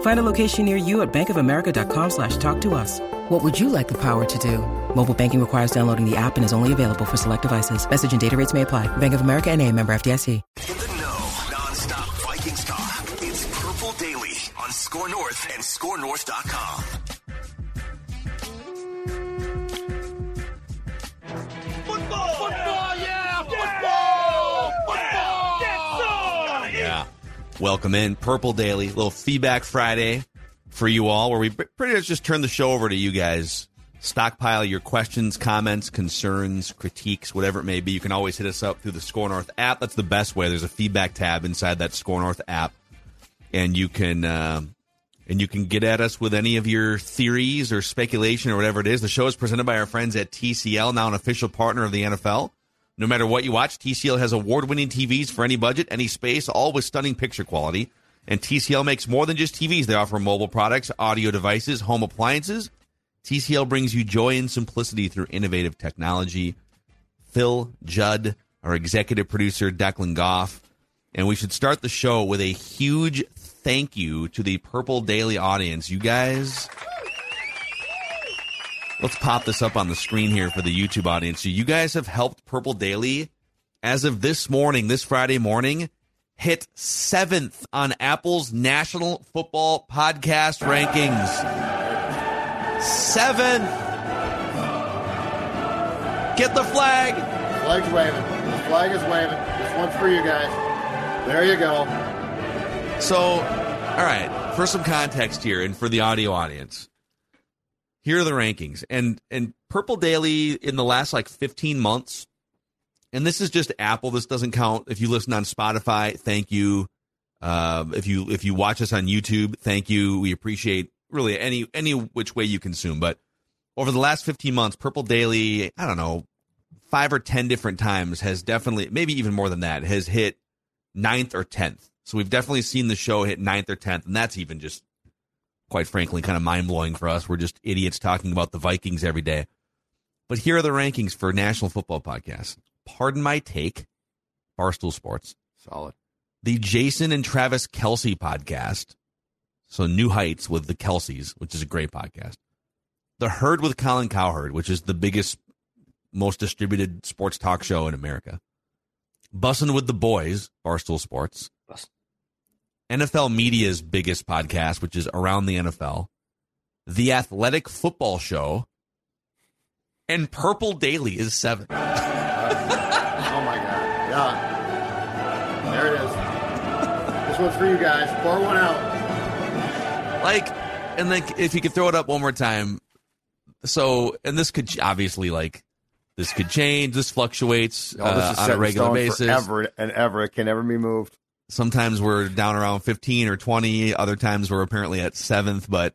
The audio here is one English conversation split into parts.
Find a location near you at bankofamerica.com slash talk to us. What would you like the power to do? Mobile banking requires downloading the app and is only available for select devices. Message and data rates may apply. Bank of America and a member FDIC. In the know, nonstop Vikings talk. It's Purple Daily on Score North and ScoreNorth.com. Welcome in Purple Daily, little feedback Friday for you all, where we pretty much just turn the show over to you guys. Stockpile your questions, comments, concerns, critiques, whatever it may be. You can always hit us up through the Score North app. That's the best way. There's a feedback tab inside that Score North app, and you can uh, and you can get at us with any of your theories or speculation or whatever it is. The show is presented by our friends at TCL, now an official partner of the NFL. No matter what you watch, TCL has award-winning TVs for any budget, any space, all with stunning picture quality. And TCL makes more than just TVs. They offer mobile products, audio devices, home appliances. TCL brings you joy and simplicity through innovative technology. Phil Judd, our executive producer, Declan Goff. And we should start the show with a huge thank you to the Purple Daily audience. You guys, let's pop this up on the screen here for the YouTube audience. So you guys have helped Purple Daily as of this morning, this Friday morning, hit seventh on Apple's National Football Podcast rankings. Seventh. Get the flag. Flag's waving. The flag is waving. This one's for you guys. There you go. So, all right, for some context here and for the audio audience, here are the rankings. And and Purple Daily in the last like 15 months, and this is just Apple. This doesn't count if you listen on Spotify. Thank you. Uh, if you if you watch us on YouTube, thank you. We appreciate really any any which way you consume. But over the last 15 months, Purple Daily, I don't know, five or 10 different times has definitely, maybe even more than that, has hit ninth or 10th. So we've definitely seen the show hit ninth or 10th. And that's even just, quite frankly, kind of mind blowing for us. We're just idiots talking about the Vikings every day. But here are the rankings for National Football Podcast. Pardon my take, Barstool Sports. Solid. The Jason and Travis Kelce podcast, so New Heights with the Kelces, which is a great podcast. The Herd with Colin Cowherd, which is the biggest, most distributed sports talk show in America. Bussin' with the Boys, Barstool Sports. NFL Media's biggest podcast, which is Around the NFL. The Athletic Football Show. And Purple Daily is seven. oh my God. Yeah. There it is. This one's for you guys. Pour one out. Like, and like, if you could throw it up one more time. So, and this could obviously like, this could change. This fluctuates No, this uh, is on a regular basis. Forever and ever. It can never be moved. Sometimes we're down around 15 or 20. Other times we're apparently at seventh, but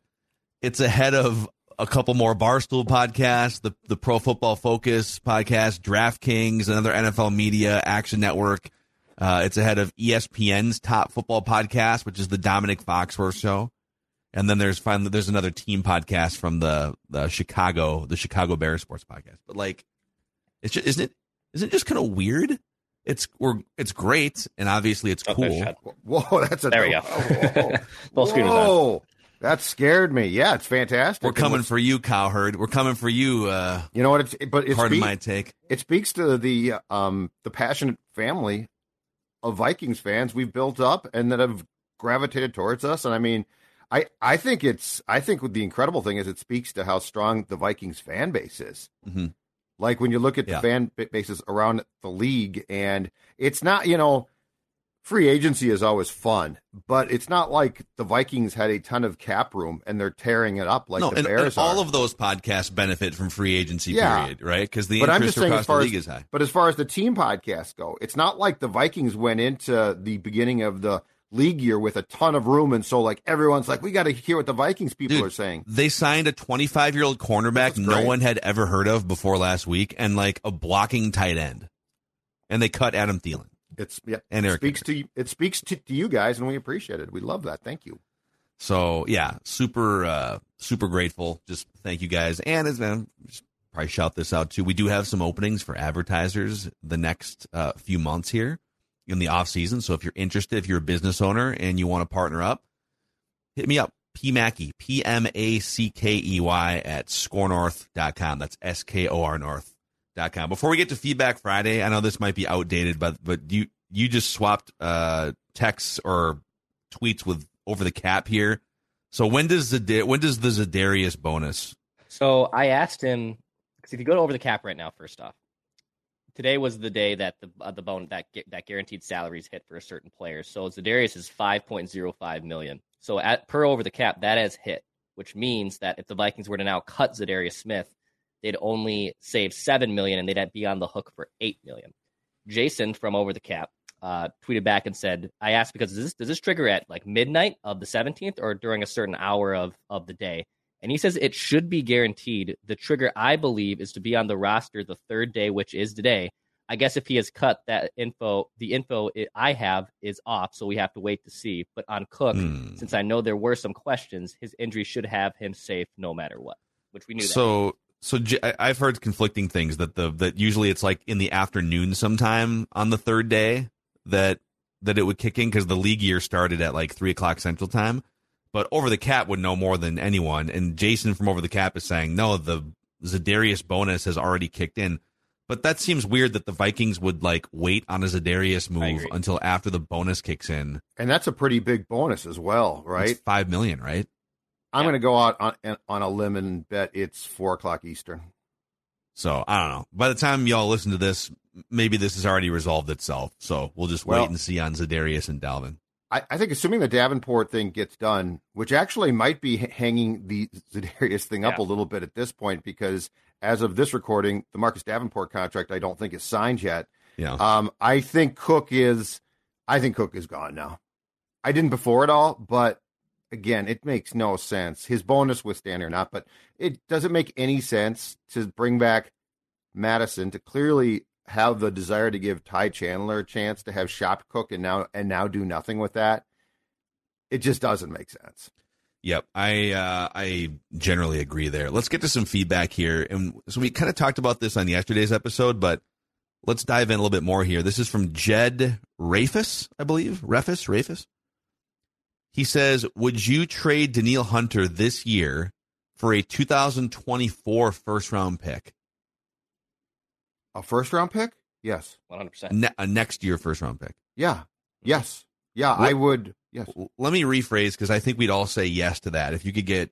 it's ahead of a couple more Barstool podcasts, the, the Pro Football Focus podcast, DraftKings, another NFL Media, Action Network. Uh, it's ahead of ESPN's top football podcast, which is the Domonique Foxworth show. And then there's finally there's another team podcast from the the Chicago the Chicago Bears sports podcast. But like, it's just isn't it isn't it just kind of weird? It's we're it's great and obviously it's Oh, cool. Whoa, that's a There we go. Whoa, Full screen. Whoa, that scared me. Yeah, it's fantastic. We're coming for you, Cowherd. We're coming for you. Uh, You know what? It's but it's pardon my take. it speaks to the um the passionate family of Vikings fans we've built up and that have gravitated towards us. And I mean, I I think it's I think the incredible thing is it speaks to how strong the Vikings fan base is. Mhm. Like when you look at Yeah. the fan bases around the league, and it's not you know free agency is always fun, but it's not like the Vikings had a ton of cap room and they're tearing it up like no, the and, Bears and all of those podcasts benefit from free agency Yeah. period, right? Because the but I'm interest just saying, across as far the as, is high. but as far as the team podcasts go, it's not like the Vikings went into the beginning of the league year with a ton of room, and so like everyone's like, we got to hear what the Vikings people Dude, are saying. They signed a 25 year old cornerback no one had ever heard of before last week, and like a blocking tight end, and they cut Adam Thielen. It's yeah, And it Eric speaks to it speaks to, to you guys, and we appreciate it. We love that. Thank you. So yeah, super uh super grateful. Just thank you guys. And as just probably shout this out too. We do have some openings for advertisers the next uh, few months here in the off season. So if you're interested, if you're a business owner and you want to partner up, hit me up. P Mackey, P M A C K E Y at scorenorth.com. That's S K O R North.com. Before we get to feedback Friday, I know this might be outdated, but but you you just swapped uh texts or tweets with over the cap here. So when does the when does the Za'Darius bonus? So I asked him because if you go to over the cap right now, first off, today was the day that the uh, the bone that that guaranteed salaries hit for a certain player. So Za'Darius is five point zero five million. So at per over the cap, that has hit, which means that if the Vikings were to now cut Za'Darius Smith, they'd only save seven million and they'd be on the hook for eight million. Jason from over the cap uh, tweeted back and said, "I asked because does this, does this trigger at like midnight of the 17th or during a certain hour of of the day?" And he says it should be guaranteed. The trigger, I believe, is to be on the roster the third day, which is today. I guess if he has cut that info, the info it, I have is off, so we have to wait to see. But on Cook, Hmm. since I know there were some questions, his injury should have him safe no matter what, which we knew. that. So so J- I've heard conflicting things that the that usually it's like in the afternoon sometime on the third day that that it would kick in because the league year started at like three o'clock central time. But over the cap would know more than anyone, and Jason from over the cap is saying no, the Za'Darius bonus has already kicked in. But that seems weird that the Vikings would like wait on a Za'Darius move until after the bonus kicks in. And that's a pretty big bonus as well, right? It's five million, right? I'm Yeah. going to go out on on a limb and bet it's four o'clock Eastern. So I don't know. By the time y'all listen to this, maybe this has already resolved itself. So we'll just Well- wait and see on Za'Darius and Dalvin. I, I think assuming the Davenport thing gets done, which actually might be hanging the Za'Darius thing up a little bit at this point, because as of this recording, the Marcus Davenport contract I don't think is signed yet. Yeah. Um, I think Cook is, I think Cook is gone now. I didn't before at all, but again, it makes no sense. His bonus was withstand or not, but it doesn't make any sense to bring back Mattison to clearly have the desire to give Ty Chandler a chance to have shop cook and now and now do nothing with that. It just doesn't make sense. Yep, I uh, I generally agree there. Let's get to some feedback here, and so we kind of talked about this on yesterday's episode, but let's dive in a little bit more here. This is from Jed Rafus, I believe. Rafus, Rafus. He says, "Would you trade Danielle Hunter this year for a 2024 first round pick, A first round pick? Yes. one hundred percent. ne- a next year first round pick?" Yeah. Yes. Yeah, What- I would. Yes. Let me rephrase because I think we'd all say yes to that if you could get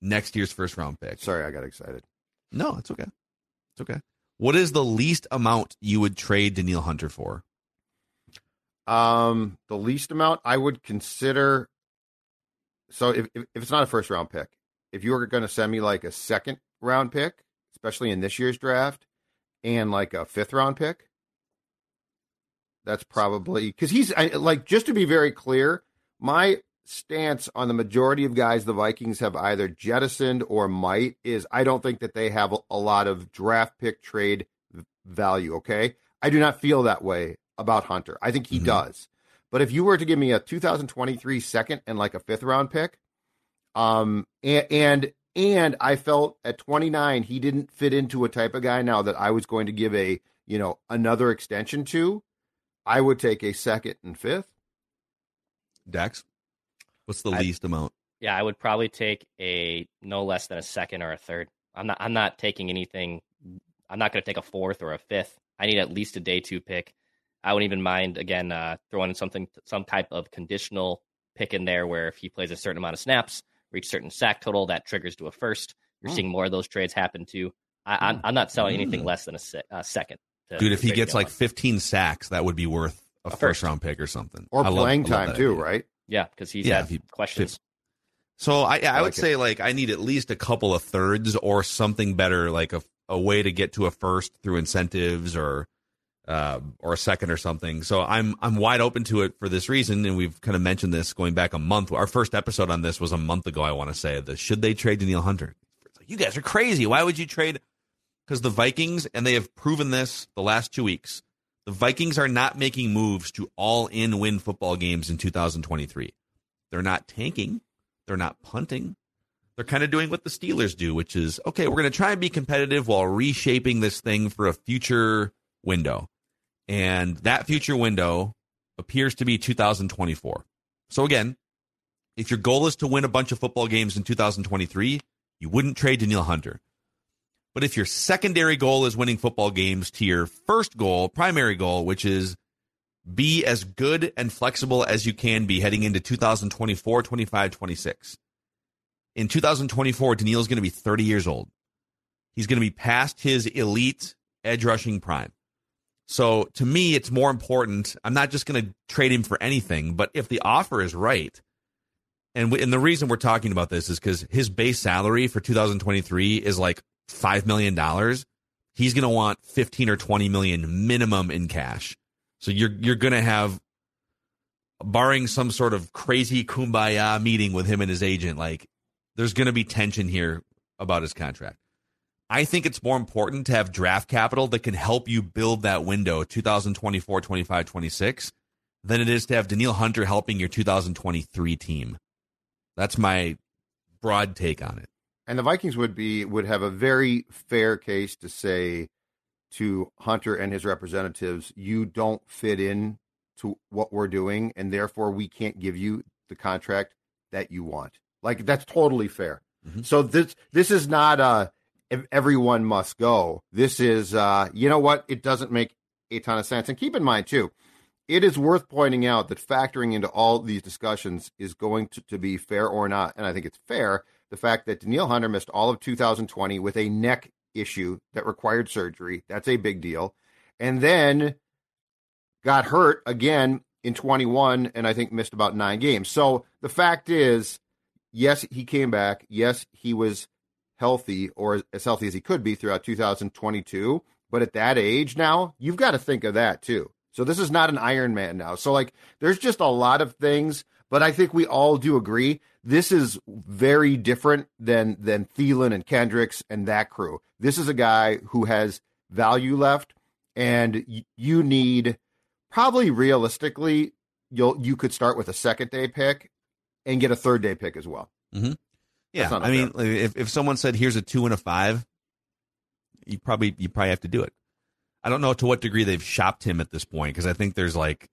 next year's first round pick. Sorry, I got excited. No, it's okay. It's okay. What is the least amount you would trade Danielle Hunter for? Um, the least amount I would consider. So if if, if it's not a first round pick, if you were going to send me like a second round pick, especially in this year's draft, and like a fifth round pick, that's probably because he's I, like just to be very clear, my stance on the majority of guys the Vikings have either jettisoned or might is I don't think that they have a, a lot of draft pick trade value. Okay, I do not feel that way about Hunter. I think he Mhm. does. But if you were to give me a 2023 second and like a fifth round pick, um, and and, and I felt at 29 he didn't fit into a type of guy now that I was going to give a you know another extension to, I would take a second and fifth. Dex? What's the I- least amount? Yeah, I would probably take a no less than a second or a third. I'm not. I'm not taking anything. I'm not going to take a fourth or a fifth. I need at least a day two pick. I wouldn't even mind again uh, throwing in something, some type of conditional pick in there, where if he plays a certain amount of snaps, reach certain sack total, that triggers to a first. You're Hmm. seeing more of those trades happen too. I, I'm, I'm not selling anything Hmm. less than a, se- a second. to- Dude, if he gets Danielle like 15 sacks, that would be worth a, first. first round pick or something. or I love- playing love time too, idea. right? Yeah, because he's Yeah, had he- questions. So I, I, I would like it. say like I need at least a couple of thirds or something better, like a a way to get to a first through incentives or uh, or a second or something. So I'm I'm wide open to it for this reason, and we've kind of mentioned this going back a month. Our first episode on this was a month ago. I want to say the should they trade Danielle Hunter? Like, you guys are crazy. Why would you trade? Because the Vikings and they have proven this the last two weeks. The Vikings are not making moves to all in win football games in 2023. They're not tanking. They're not punting. They're kind of doing what the Steelers do, which is okay, we're going to try and be competitive while reshaping this thing for a future window. And that future window appears to be 2024. So again, if your goal is to win a bunch of football games in 2023, you wouldn't trade Danielle Hunter. But if your secondary goal is winning football games to your first goal, primary goal, which is be as good and flexible as you can be heading into 2024, 25, 26. In 2024, Danielle is going to be 30 years old. He's going to be past his elite edge rushing prime. So to me, it's more important. I'm not just going to trade him for anything, but if the offer is right, and we, and the reason we're talking about this is because his base salary for 2023 is like five million dollars. He's going to want 15 or 20 million minimum in cash. So you're you're going to have, barring some sort of crazy kumbaya meeting with him and his agent, like there's going to be tension here about his contract. I think it's more important to have draft capital that can help you build that window 2024, 25, 26 than it is to have Danielle Hunter helping your 2023 team. That's my broad take on it. And the Vikings would be would have a very fair case to say to Hunter and his representatives, you don't fit in to what we're doing, and therefore we can't give you the contract that you want. Like that's totally fair. Mhm. So this this is not uh ev- everyone must go. This is uh you know what? It doesn't make a ton of sense. And keep in mind too, it is worth pointing out that factoring into all these discussions is going to, to be fair or not, and I think it's fair. The fact that Danielle Hunter missed all of 2020 with a neck issue that required surgery, that's a big deal. And then got hurt again in 21 and I think missed about nine games. So the fact is, yes, he came back. Yes, he was healthy or as healthy as he could be throughout 2022. But at that age now, you've got to think of that too. So this is not an Iron Man now. So like there's just a lot of things, but I think we all do agree this is very different than than Thielen and Kendricks and that crew. This is a guy who has value left, and y- you need probably realistically you'll you could start with a second day pick and get a third day pick as well. Mm-hmm. Yeah, I mean, if if someone said here's a two and a five, you probably you probably have to do it. I don't know to what degree they've shopped him at this point because I think there's like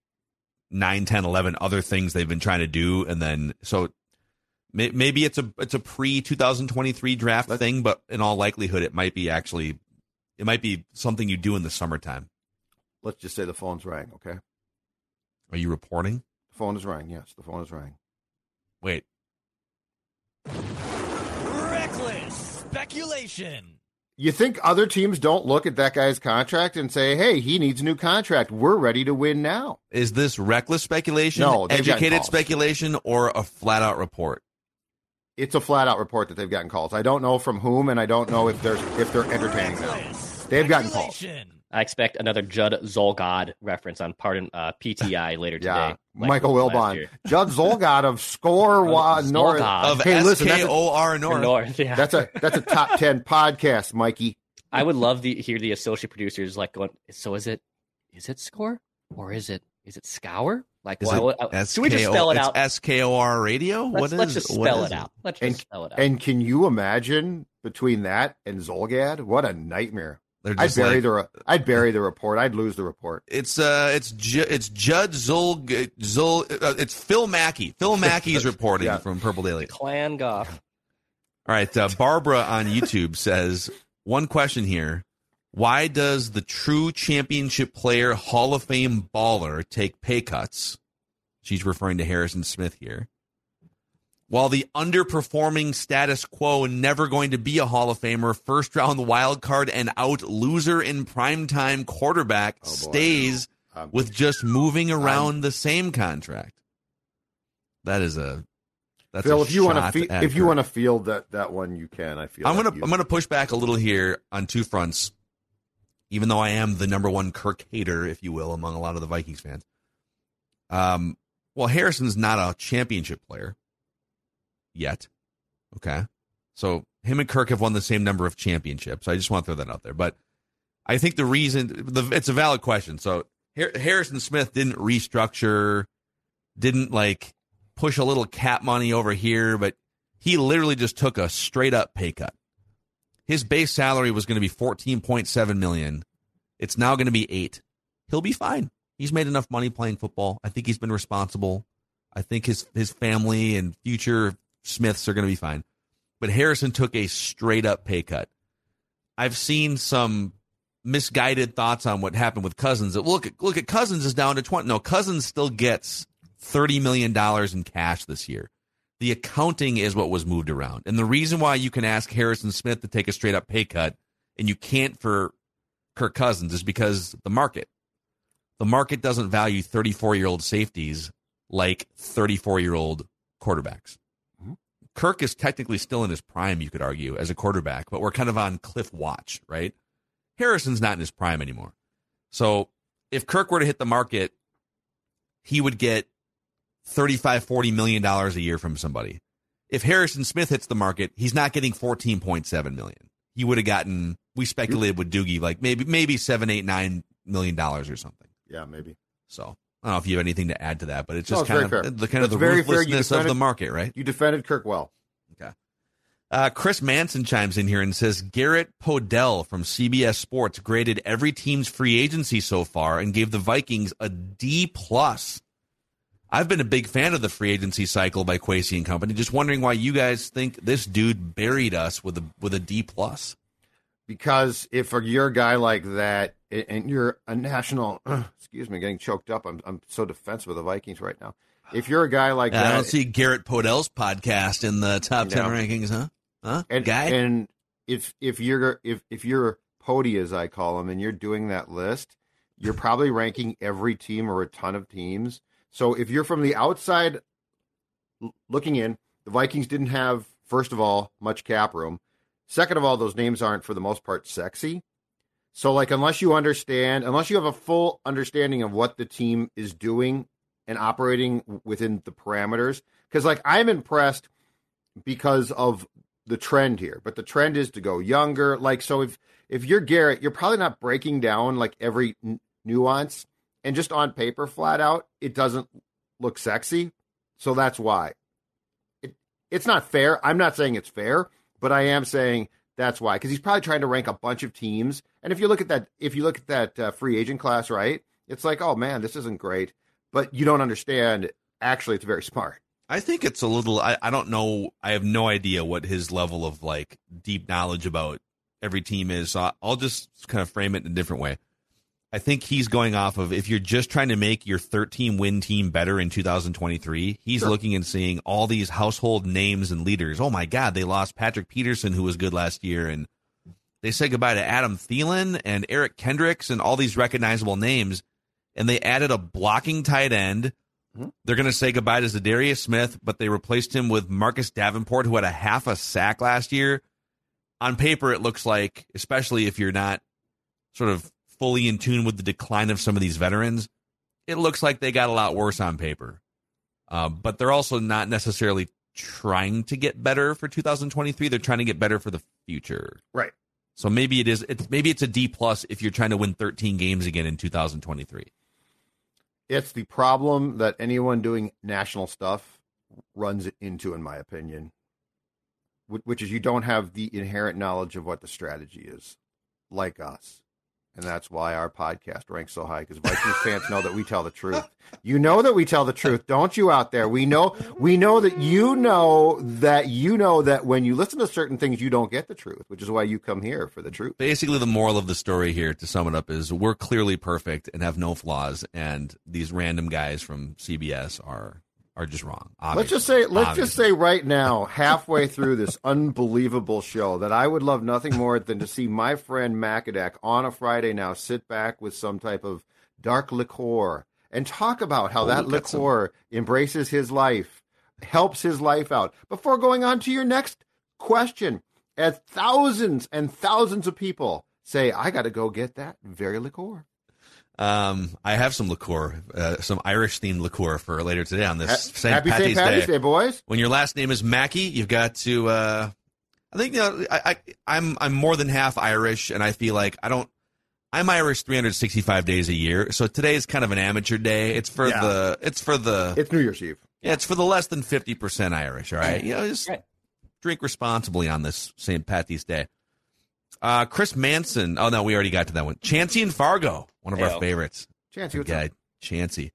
9, 10, 11 other things they've been trying to do, and then so may, maybe it's a it's a pre 2023 draft thing, but in all likelihood, it might be actually it might be something you do in the summertime. Let's just say the phone's rang. Okay, Are you reporting? the phone is rang. Yes, the phone is rang. Wait, speculation. You think other teams don't look at that guy's contract and say, "Hey, he needs a new contract. We're ready to win now." is this reckless speculation, No, educated speculation, or a flat out report? It's a flat out report that they've gotten calls. I don't know from whom, and I don't know if there's if they're entertaining them. They've gotten calls. Speculation. I expect another Judd Zulgad reference on pardon uh, PTI later today. Yeah, like Michael Wilbon, year. Judd Zulgad of Score Wa- Zulgad. North. Of Hey, listen, S that's K a, O R North. North, yeah. that's a that's a top ten podcast, Mikey. I would love to hear the associate producers like going. So is it is it score or is it is it scour? Like, Is well, it uh, should we just spell it it's out? SKOR radio? Let's, What is let's just spell is it out. Let's And- spell it out. And can you imagine between that and Zulgad? What a nightmare! They're I'd bury like, the re- I'd bury the report. I'd lose the report. it's uh it's Ju- it's Judd Zol Zol uh, it's Phil Mackey. Phil Mackey is reporting Yeah. from Purple Daily. Clan Goff. All right, uh, Barbara on YouTube says one question here: Why does the true championship player, Hall of Fame baller, take pay cuts? She's referring to Harrison Smith here. While the underperforming status quo, never going to be a Hall of Famer, first round wild card and out loser in primetime quarterback Oh, stays Um, with just moving around the same contract. That is a that's Phil, a if you want to fe- if you want to field that that one, you can. I feel I'm gonna you- I'm gonna push back a little here on two fronts, even though I am the number one Kirk hater, if you will, among a lot of the Vikings fans. Um, well, Harrison's not a championship player yet. Okay, so him and Kirk have won the same number of championships. I just want to throw that out there, but I think the reason the, it's a valid question. So Harrison Smith didn't restructure, didn't like push a little cap money over here, but he literally just took a straight up pay cut. His base salary was going to be 14.7 million. It's now going to be 8. He'll be fine. He's made enough money playing football. I think he's been responsible. I think his his family and future Smiths are going to be fine. But Harrison took a straight up pay cut. I've seen some misguided thoughts on what happened with Cousins. Look at look at Cousins is down to 20. No, Cousins still gets 30 million dollars in cash this year. The accounting is what was moved around. And the reason why you can ask Harrison Smith to take a straight up pay cut and you can't for Kirk Cousins is because the market. The market doesn't value 34 year old safeties like 34 year old quarterbacks. Kirk is technically still in his prime, you could argue, as a quarterback, but we're kind of on cliff watch, right? Harrison's not in his prime anymore. So if Kirk were to hit the market, he would get 35, 40 million dollars a year from somebody. If Harrison Smith hits the market, he's not getting 14.7 million. He would have gotten, we speculated with Doogie, like maybe, maybe seven, eight, nine million dollars or something. yeah, maybe. So I don't know if you have anything to add to that, but it's No, just it's kind of fair. the kind of the very fair. You ruthlessness of the market, right? You defended Kirk well. Okay. Uh, Chris Manson chimes in here and says Garrett Podell from CBS Sports graded every team's free agency so far and gave the Vikings a D plus. I've been a big fan of the free agency cycle by Kwesi and Company. Just wondering why you guys think this dude buried us with a with a D plus. because if you're a guy like that and you're a national, excuse me, getting choked up. I'm I'm so defensive of the Vikings right now. If you're a guy like I that, don't see Garrett Podell's podcast in the top ten No. rankings, huh? Huh? and, Guy. and if if you're if if you're Pody as I call him, and you're doing that list, you're probably ranking every team or a ton of teams. So if you're from the outside looking in, the Vikings didn't have first of all much cap room. Second of all, those names aren't for the most part sexy. So like unless you understand, unless you have a full understanding of what the team is doing and operating within the parameters, because like I'm impressed because of the trend here, but the trend is to go younger. Like, so if if you're Garrett, you're probably not breaking down like every n- nuance, and just on paper, flat out, it doesn't look sexy. So that's why it it's not fair. I'm not saying it's fair, but I am saying that's why because he's probably trying to rank a bunch of teams. And if you look at that, if you look at that uh, free agent class, right, it's like, oh man, this isn't great, but you don't understand. Actually, it's very smart. I think it's a little. I, I don't know. I have no idea what his level of like deep knowledge about every team is. So I'll just kind of frame it in a different way. I think he's going off of if you're just trying to make your 13 win team better in 2023, he's Sure. looking and seeing all these household names and leaders. Oh my God, they lost Patrick Peterson, who was good last year, and they said goodbye to Adam Thielen and Eric Kendricks and all these recognizable names, and they added a blocking tight end. Hmm. They're going to say goodbye to Za'Darius Smith, but they replaced him with Marcus Davenport, who had a half a sack last year. On paper, it looks like, especially if you're not sort of fully in tune with the decline of some of these veterans, it looks like they got a lot worse on paper. Uh, but they're also not necessarily trying to get better for 2023. They're trying to get better for the future. Right. So maybe it is. It's maybe it's a D plus if you're trying to win 13 games again in 2023. It's the problem that anyone doing national stuff runs into, in my opinion, which is you don't have the inherent knowledge of what the strategy is, like us. And that's why our podcast ranks so high because Vikings fans know that we tell the truth. You know that we tell the truth, don't you? Out there, we know we know that you know that you know that when you listen to certain things, you don't get the truth, which is why you come here for the truth. Basically, the moral of the story here, to sum it up, is we're clearly perfect and have no flaws, and these random guys from CBS are are just wrong. Let's just say, let's just say right now, halfway through this unbelievable show, that I would love nothing more than to see my friend Macadac on a Friday now sit back with some type of dark liqueur and talk about how Oh, that we've some. liqueur embraces his life, helps his life out. Before going on to your next question, as thousands and thousands of people say, I got to go get that very liqueur. Um, I have some liqueur, uh, some Irish themed liqueur for later today on this Ha- St. Happy Patty's St. Patty's Day. Day, boys. When your last name is Mackey, you've got to. Uh, I think you know. I, I I'm I'm more than half Irish, and I feel like I don't. I'm Irish 365 days a year, so today is kind of an amateur day. It's for Yeah. the. It's for the. It's New Year's Eve. yeah, it's for the less than 50 percent Irish. All right, you know, just Right. drink responsibly on this St. Patty's Day. Uh, Chris Manson. Oh no, we already got to that one. Chancey and Fargo, one of our favorites. Chancey, what's guy, up? Chancey.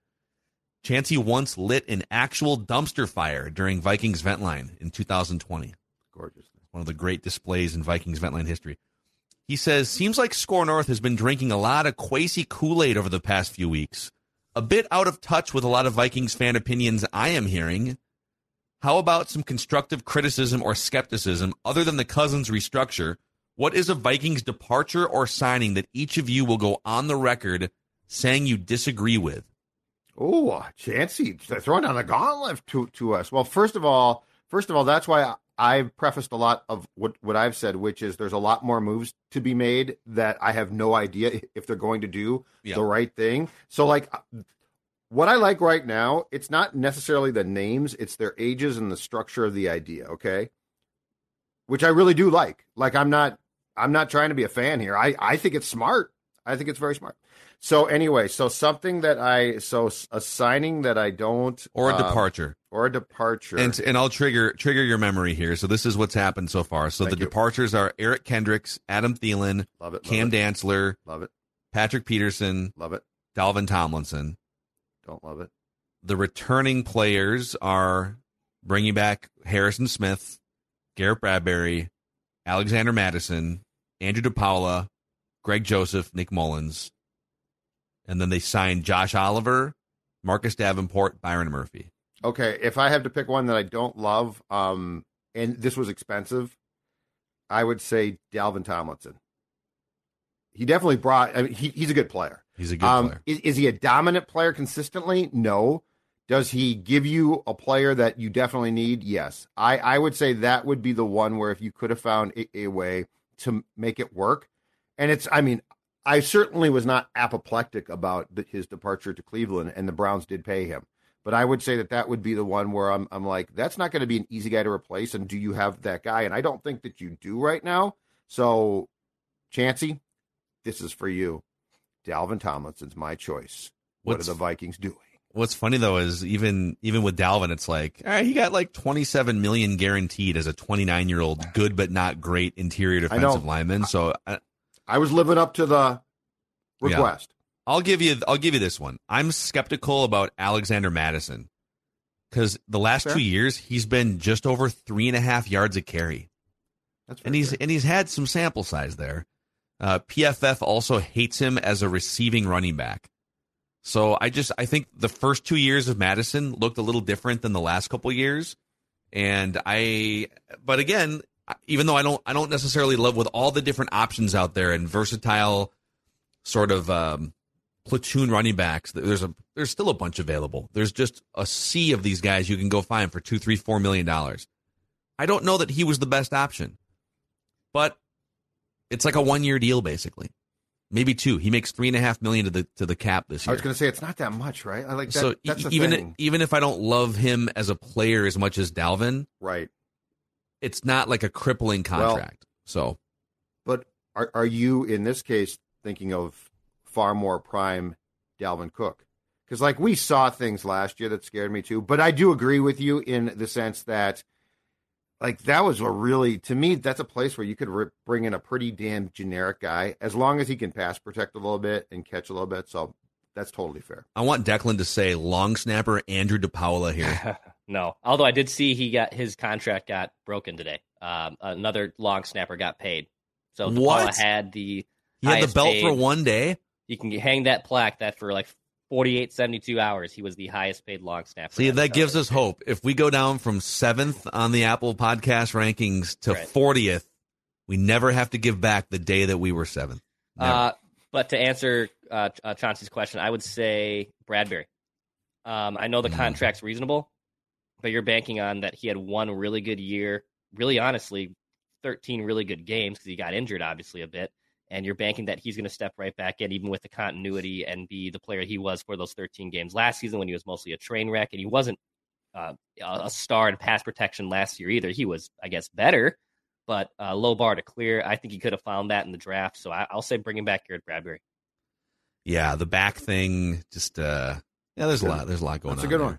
Chancey once lit an actual dumpster fire during Vikings vent line in 2020. Gorgeous. One of the great displays in Vikings vent line history. He says, seems like Score North has been drinking a lot of Kwesi Kool Aid over the past few weeks. A bit out of touch with a lot of Vikings fan opinions I am hearing. How about some constructive criticism or skepticism other than the Cousins restructure? What is a Vikings departure or signing that each of you will go on the record saying you disagree with? Oh, Chancey throwing down the gauntlet to to us. Well, first of all, first of all, that's why I've prefaced a lot of what what I've said, which is there's a lot more moves to be made that I have no idea if they're going to do Yeah. the right thing. So, like, what I like right now, it's not necessarily the names, it's their ages and the structure of the idea. Okay, which I really do like. Like, I'm not I'm not trying to be a fan here. I I think it's smart. I think it's very smart. So anyway, so something that I so a signing that I don't Or a um, departure? or a departure. And and I'll trigger trigger your memory here. So this is what's happened so far. So Thank the you. departures are Eric Kendricks, Adam Thielen, love it, love Cam it, Dantzler, love it, Patrick Peterson, love it. Dalvin Tomlinson. Don't love it. The returning players are bringing back Harrison Smith, Garrett Bradbury, Alexander Mattison, Andrew DePaola, Greg Joseph, Nick Mullens, and then they signed Josh Oliver, Marcus Davenport, Byron Murphy. Okay, if I have to pick one that I don't love, um, and this was expensive, I would say Dalvin Tomlinson. He definitely brought. I mean, he, he's a good player. He's a good um, player. Is, is he a dominant player consistently? No. Does he give you a player that you definitely need? Yes. I, I would say that would be the one where if you could have found a, a way to make it work, and it's. I mean, I certainly was not apoplectic about the, his departure to Cleveland, and the Browns did pay him. But I would say that that would be the one where I'm, I'm like, that's not going to be an easy guy to replace. And do you have that guy? And I don't think that you do right now. So, Chancey, this is for you. Dalvin Tomlinson's my choice. What What's- are the Vikings doing? What's funny though is even even with Dalvin, it's like all right, he got like 27 million guaranteed as a 29 year old good but not great interior defensive lineman. So I, I was living up to the request. I'll give you I'll give you this one. I'm skeptical about Alexander Mattison because the last Fair. two years he's been just over three and a half yards a carry, That's and he's fair. and he's had some sample size there. Uh, PFF also hates him as a receiving running back. So I just I think the first two years of Mattison looked a little different than the last couple years, and I but again even though I don't I don't necessarily love with all the different options out there and versatile sort of um, platoon running backs. There's a there's still a bunch available. There's just a sea of these guys you can go find for two, three, four million dollars. I don't know that he was the best option, but it's like a one year deal basically, maybe two. He makes three and a half million to the to the cap this year. I was going to say it's not that much, right? I like that. so that's e- even thing. even if I don't love him as a player as much as Dalvin, right. it's not like a crippling Well- contract. so But are are you in this case thinking of far more prime Dalvin Cook? Because like we saw things last year that scared me too. But I do agree with you in the sense that like that was a really to me that's a place where you could re- bring in a pretty damn generic guy as long as he can pass protect a little bit and catch a little bit. So that's totally fair. I want Declan to say long snapper Andrew DePaola here. no. Although I did see he got his contract got broken today. Um, another long snapper got paid. So DePaola What? had the He had the highest belt for one day. You can hang that plaque that for like 48, 72 hours, he was the highest paid long snapper. See, that gives us hope. If we go down from seventh on the Apple Podcast rankings to Right. fortieth, we never have to give back the day that we were seventh. Uh, But to answer uh, uh, Chauncey's question, I would say Bradbury. Um, I know the Mm. contract's reasonable, but you're banking on that he had one really good year. Really, honestly, 13 really good games because he got injured, obviously, a bit. And you're banking that he's going to step right back in, even with the continuity, and be the player he was for those 13 games last season when he was mostly a train wreck. And he wasn't uh, a a star in pass protection last year either. He was, I guess, better, but uh, low bar to clear. I think he could have found that in the draft. So I, I'll say bringing back Garrett Bradbury. Yeah, the back thing just uh yeah, there's a lot there's a lot going That's a on. good there. one.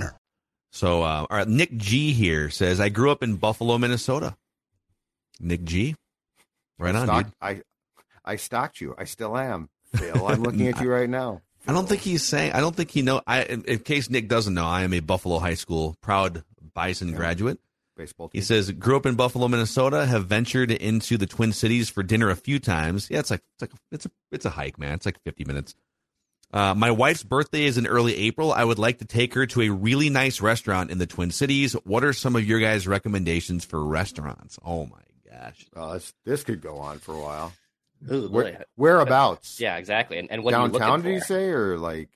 So uh all right, Nick G here says I grew up in Buffalo, Minnesota. Nick G. Right on, Stock- dude. I I stalked you. I still am. Phil, I'm looking at you right now. I don't think he's saying. I don't think he know. I, in, in case Nick doesn't know, I am a Buffalo High School proud Bison graduate. Baseball He says, grew up in Buffalo, Minnesota. Have ventured into the Twin Cities for dinner a few times. Yeah, it's like it's like it's a it's a hike, man. It's like fifty minutes. Uh, my wife's birthday is in early April. I would like to take her to a really nice restaurant in the Twin Cities. What are some of your guys' recommendations for restaurants? Oh my gosh! Oh, this, this could go on for a while. Ooh, Where, whereabouts? Yeah, exactly. And, and what are Downtown, looking did you say, or like?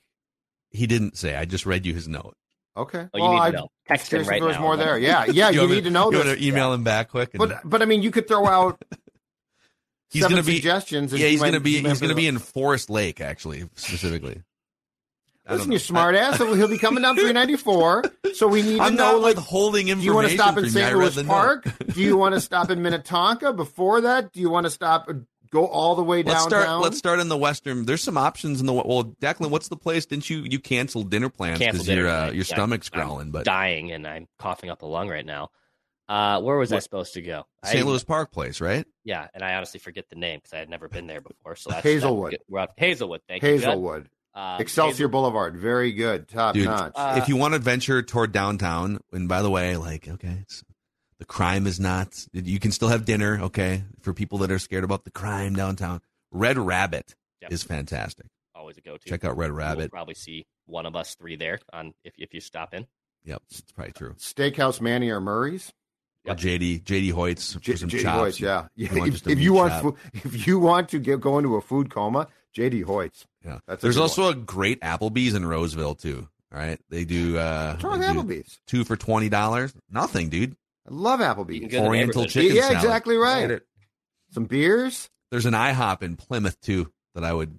He didn't say. I just read you his note. Okay. Oh, you well, need to I know. Text him right if there's now. more there. Yeah, yeah. you, want me need to know You this. want to email him back quick? and- But but I mean, you could throw out He's seven gonna be- suggestions. and yeah, he's gonna be he's gonna be in Forest Lake actually specifically. Listen, you smart ass. So he'll be coming down 394. So we need to I'm know, not like, withholding do you want to stop in from you. St. Louis. Park? do you want to stop in Minnetonka before that? Do you want to stop, go all the way Let's start. Let's start in the western. There's some options in the well. Declan, what's the place? Didn't you you cancel dinner plans because your uh, tonight. your Yeah, stomach's I'm growling? But dying and I'm coughing up a lung right now. Uh, where was I supposed to go? St. I- Louis Park place, right? Yeah, and I honestly forget the name because I had never been there before. So that's Hazelwood. That's, we're on Hazelwood. Thank you. Judd. Hazelwood. Uh, Excelsior Hazel- Boulevard. Very good. Top Dude, notch. Uh, if you want to venture toward downtown, and by the way, like okay, it's, the crime is not. You can still have dinner, okay, for people that are scared about the crime downtown. Red Rabbit Yep. is fantastic. always a go-to. Check out Red We'll Rabbit. probably see one of us three there on if if you stop in. Yep, it's probably true. Steakhouse Manny or Murray's. Or JD JD Hoyt's for J- some JD chops. Hoyt's, yeah. yeah. You If, just if you want, chop. food, if you want to get go into a food coma, JD Hoyt's. Yeah. That's There's good also a great Applebee's in Roseville too. All right. They do uh What's wrong they with do Applebee's? two for twenty dollars. Nothing, dude. I love You Applebee's. can go Oriental chicken yeah, salad. exactly right. Some beers. There's an IHOP in Plymouth too that I would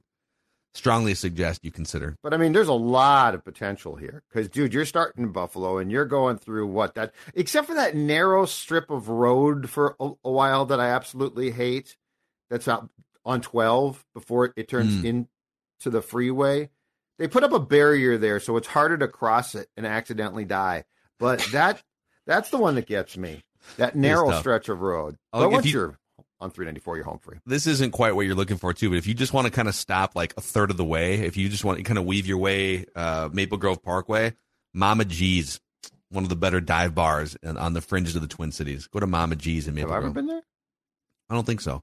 strongly suggest you consider. But I mean, there's a lot of potential here because, dude, you're starting in Buffalo and you're going through what that, except for that narrow strip of road for a, a while that I absolutely hate. That's out on 12 before it, turns Mm. into the freeway. They put up a barrier there, so it's harder to cross it and accidentally die. But that that's the one that gets me. That narrow stretch of road. Oh, but once you- you're on 394, you're home free. This isn't quite what you're looking for too, but if you just want to kind of stop like a third of the way, if you just want to kind of weave your way uh Maple Grove Parkway, Mama G's, one of the better dive bars in- on the fringes of the Twin Cities. Go to Mama G's in Maple Have I ever been there? I don't think so.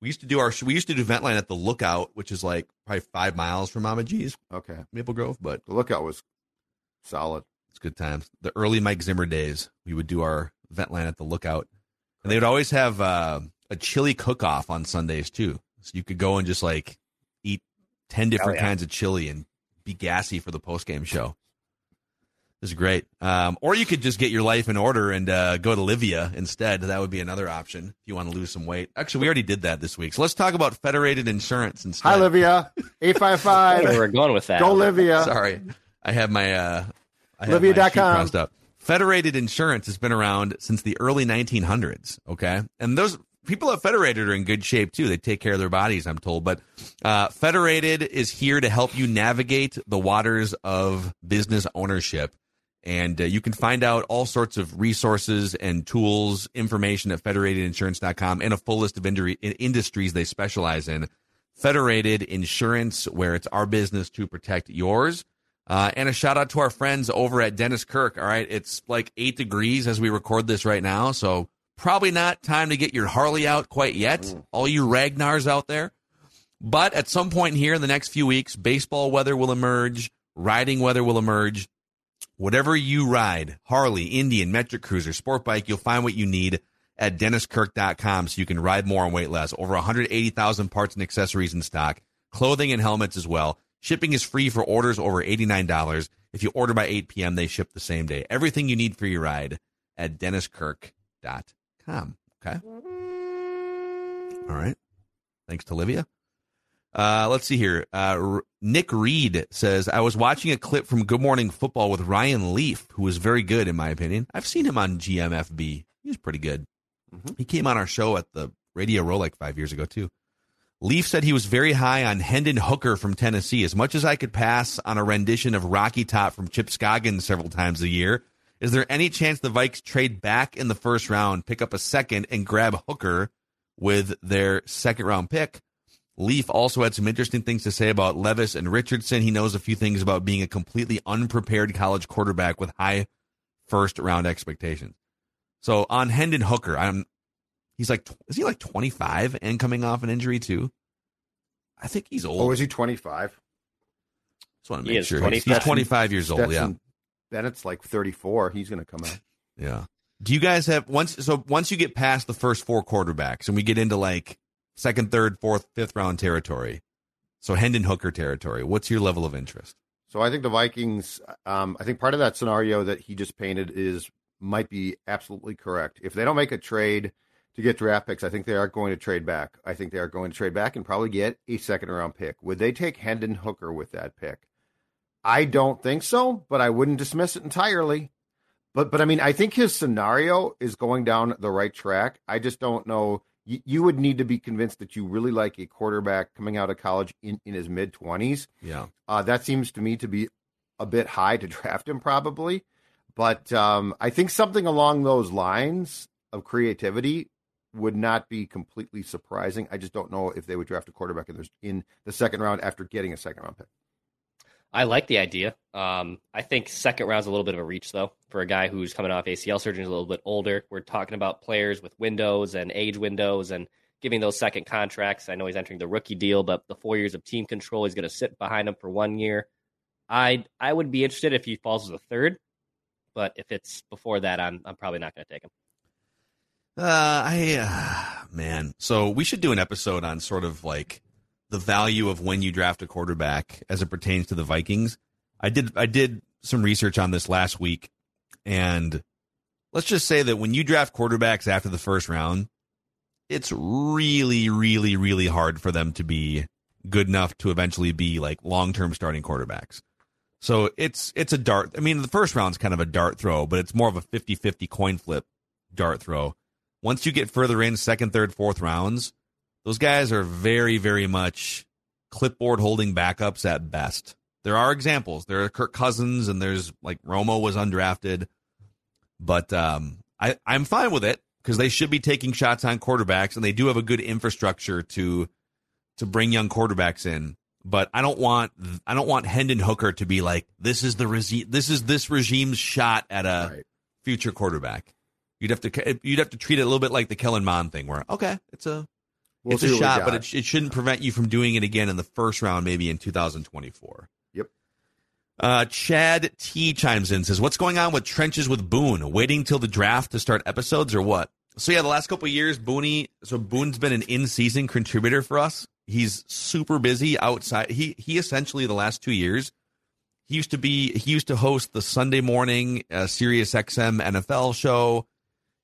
We used to do our we used to do vent line at the Lookout, which is like probably five miles from Mama G's, Okay. Maple Grove, but The lookout was solid. it's good times. The early Mike Zimmer days, we would do our vent line at the Lookout, and they would always have uh, a chili cook off on Sundays too. So you could go and just like eat ten different yeah. kinds of chili and be gassy for the post game show. This is great. Um, or you could just get your life in order and uh, go to Livea instead. That would be another option if you want to lose some weight. Actually, we already did that this week. So let's talk about Federated Insurance instead. Hi, Livea. I don't know 855. we're going with that. Go, Livea. Sorry, I have my uh, I have Livea Federated Insurance has been around since the early 1900s. Okay, and those people at Federated are in good shape too. They take care of their bodies, I'm told. But uh, Federated is here to help you navigate the waters of business ownership. And uh, you can find out all sorts of resources and tools, information at federatedinsurance.com and a full list of indri- industries they specialize in. Federated Insurance, where it's our business to protect yours. Uh, and a shout out to our friends over at Dennis Kirk. All right. It's like eight degrees as we record this right now. So probably not time to get your Harley out quite yet. All you Ragnars out there. But at some point here in the next few weeks, baseball weather will emerge, riding weather will emerge. Whatever you ride, Harley, Indian, Metric Cruiser, Sport Bike, you'll find what you need at denniskirk.com so you can ride more and weight less. Over 180,000 parts and accessories in stock, clothing and helmets as well. Shipping is free for orders over $89. If you order by 8 p.m., they ship the same day. Everything you need for your ride at denniskirk.com. Okay. All right. Thanks to Olivia. Uh, let's see here. Uh, R- Nick Reed says, I was watching a clip from Good Morning Football with Ryan Leaf, who was very good, in my opinion. I've seen him on GMFB. He was pretty good. He came on our show at the Radio Row like five years ago, too. Leaf said he was very high on Hendon Hooker from Tennessee. As much as I could pass on a rendition of Rocky Top from Chip Scoggins several times a year, is there any chance the Vikes trade back in the first round, pick up a second, and grab Hooker with their second round pick? Leaf also had some interesting things to say about Levis and Richardson. He knows a few things about being a completely unprepared college quarterback with high first round expectations. So on Hendon Hooker, I'm he's like is he like 25 and coming off an injury too? I think he's old. Oh, is he 25? Just want to make is sure he's, 25. he's 25 years old. Yeah, Stetson Bennett's like 34. He's going to come out. yeah. Do you guys have once? So once you get past the first four quarterbacks and we get into like second, third, fourth, fifth round territory, so Hendon Hooker territory, what's your level of interest? So I think the Vikings. Um, I think part of that scenario that he just painted is might be absolutely correct. If they don't make a trade to get draft picks, I think they are going to trade back. I think they are going to trade back and probably get a second round pick. Would they take Hendon Hooker with that pick? I don't think so, but I wouldn't dismiss it entirely. But but I mean, I think his scenario is going down the right track. I just don't know. You, you would need to be convinced that you really like a quarterback coming out of college in, in his mid twenties. Yeah. Uh, that seems to me to be a bit high to draft him, probably. But um, I think something along those lines of creativity would not be completely surprising. I just don't know if they would draft a quarterback in, in the second round after getting a second round pick. I like the idea. Um, I think second round's a little bit of a reach though for a guy who's coming off ACL surgery, a little bit older. We're talking about players with windows and age windows and giving those second contracts. I know he's entering the rookie deal, but the four years of team control, he's going to sit behind him for one year. I I would be interested if he falls as a third, but if it's before that, I'm I'm probably not going to take him. Uh, I uh, man, so we should do an episode on sort of like the value of when you draft a quarterback as it pertains to the Vikings. I did I did some research on this last week, and let's just say that when you draft quarterbacks after the first round, it's really, really, really hard for them to be good enough to eventually be like long term starting quarterbacks. So it's it's a dart. I mean, the first round's kind of a dart throw, but it's more of a 50-50 coin flip dart throw. Once you get further in, second, third, fourth rounds, those guys are very, very much clipboard holding backups at best. There are examples. There are Kirk Cousins and there's like Romo was undrafted, but um, I I'm fine with it because they should be taking shots on quarterbacks and they do have a good infrastructure to to bring young quarterbacks in. But I don't want I don't want Hendon Hooker to be like this is the regime this is this regime's shot at a Right. future quarterback. You'd have to you'd have to treat it a little bit like the Kellen Mond thing, where okay, it's a We'll it's a shot, but it, it shouldn't prevent you from doing it again in the first round, maybe in 2024. Yep. Uh, Chad T chimes in says, "What's going on with trenches with Boone? Waiting till the draft to start episodes, or what?" So yeah, the last couple of years, Booney. So Boone's been an in-season contributor for us. He's super busy outside. He he essentially the last two years, he used to be he used to host the Sunday morning uh, Sirius XM NFL show.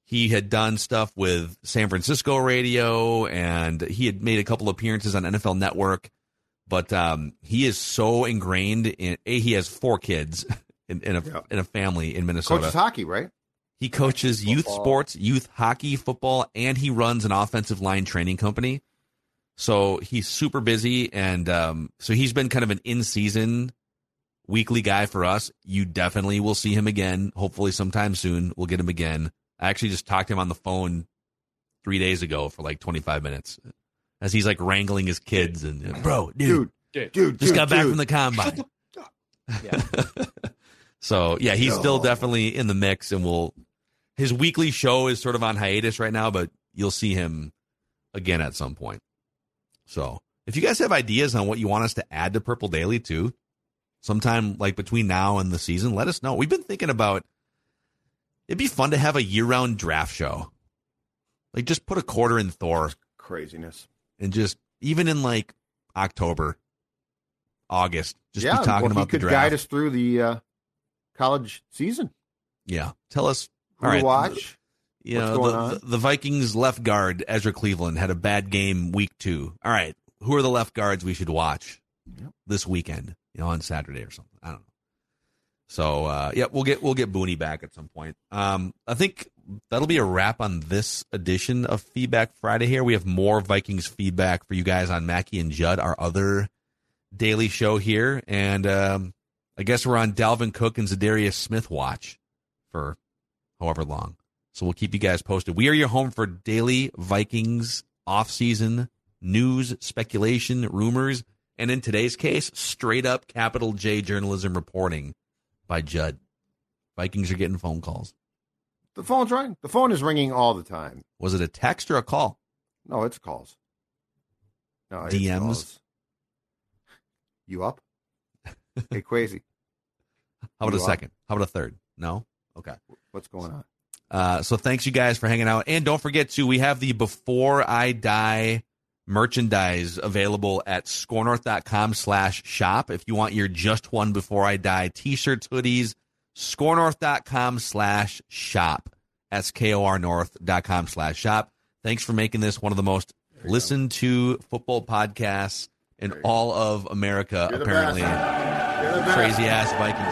He had done stuff with San Francisco radio, and he had made a couple appearances on NFL Network. But um, he is so ingrained in. A, he has four kids in, in a Yeah. in a family in Minnesota. Coaches hockey, right? He coaches youth sports, youth hockey, football, and he runs an offensive line training company. So he's super busy, and um, so he's been kind of an in-season weekly guy for us. You definitely will see him again. Hopefully, sometime soon we'll get him again. I actually just talked to him on the phone three days ago for like 25 minutes. as he's like wrangling his kids and bro, dude, dude, dude, just dude, got back dude. from the combine. Yeah. So yeah, he's still definitely in the mix, and we'll. His weekly show is sort of on hiatus right now, but you'll see him again at some point. So if you guys have ideas on what you want us to add to Purple Daily too, sometime like between now and the season, let us know. We've been thinking about. It'd be fun to have a year-round draft show. Like just put a quarter in Thor Craziness. and just even in like October, August, just yeah, be talking well, about the could draft. guide us through the uh, college season. Yeah, tell us Who all to right, watch? You What's know, going the, on? the, the Vikings left guard Ezra Cleveland had a bad game week two. All right, who are the left guards we should watch this weekend? You know, on Saturday or something. I don't know. So uh, yeah, we'll get we'll get Booney back at some point. Um, I think that'll be a wrap on this edition of Feedback Friday. Here we have more Vikings feedback for you guys on Mackey and Judd, our other daily show here, and um, I guess we're on Dalvin Cook and Za'Darius Smith watch for however long. So we'll keep you guys posted. We are your home for daily Vikings offseason news, speculation, rumors, and in today's case, straight up capital J journalism reporting by Judd. Vikings are getting phone calls. The phone's ringing. The phone is ringing all the time. Was it a text or a call? No, it's calls. No, it's DMs? calls. You up? hey, crazy. How about You a are? second? How about a third? No? Okay. What's going on? Uh, so thanks you guys for hanging out. And don't forget to, we have the Before I Die merchandise available at skornorth.com slash shop. If you want your just one before I die t-shirts, hoodies, skornorth.com slash shop. S-K-O-R north.com slash shop. Thanks for making this one of the most listened to football podcasts in all of America, You're apparently. best. You're the best. Crazy ass Vikings.